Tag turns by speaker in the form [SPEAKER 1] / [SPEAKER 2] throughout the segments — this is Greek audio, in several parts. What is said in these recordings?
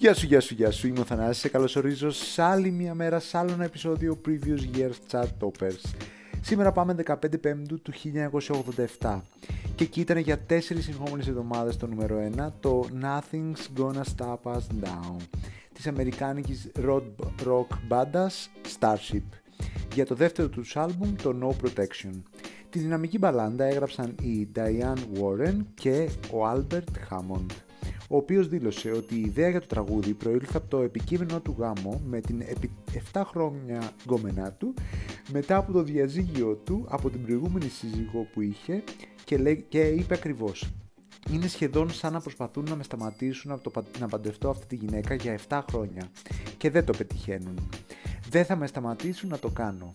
[SPEAKER 1] Γεια σου, γεια σου, γεια σου. Είμαι ο Θανάσης. Σε καλωσορίζω σε άλλη μια μέρα, σε άλλο ένα επεισόδιο Previous Year's Chat Toppers. Σήμερα πάμε 15 Πέμπτου του 1987 και εκεί ήταν για 4 συνεχόμενες εβδομάδες το νούμερο 1 το Nothing's Gonna Stop Us Down της αμερικάνικης rock μπάντας Starship για το δεύτερο τους άλμπουμ το No Protection. Τη δυναμική μπαλάντα έγραψαν η Diane Warren και ο Albert Hammond ο οποίος δήλωσε ότι η ιδέα για το τραγούδι προήλθε από το επικείμενο του γάμο με την 7 χρόνια γκόμενά του μετά από το διαζύγιο του από την προηγούμενη σύζυγό που είχε και, και είπε ακριβώς είναι σχεδόν σαν να προσπαθούν να με σταματήσουν από το, να παντρευτώ αυτή τη γυναίκα για 7 χρόνια και δεν το πετυχαίνουν. Δεν θα με σταματήσουν να το κάνω.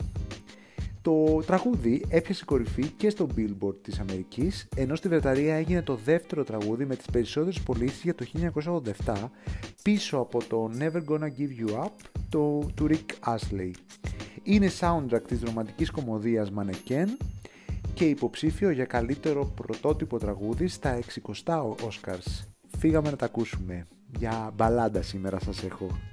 [SPEAKER 1] Το τραγούδι έπιασε κορυφή και στο Billboard της Αμερικής, ενώ στη Βρετανία έγινε το δεύτερο τραγούδι με τις περισσότερες πωλήσεις για το 1987, πίσω από το Never Gonna Give You Up το, του Rick Astley. Είναι soundtrack της ρομαντικής κομμωδίας Mannequin και υποψήφιο για καλύτερο πρωτότυπο τραγούδι στα 60 Oscars. Φύγαμε να τα ακούσουμε. Για μπαλάντα σήμερα σας έχω.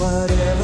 [SPEAKER 2] whatever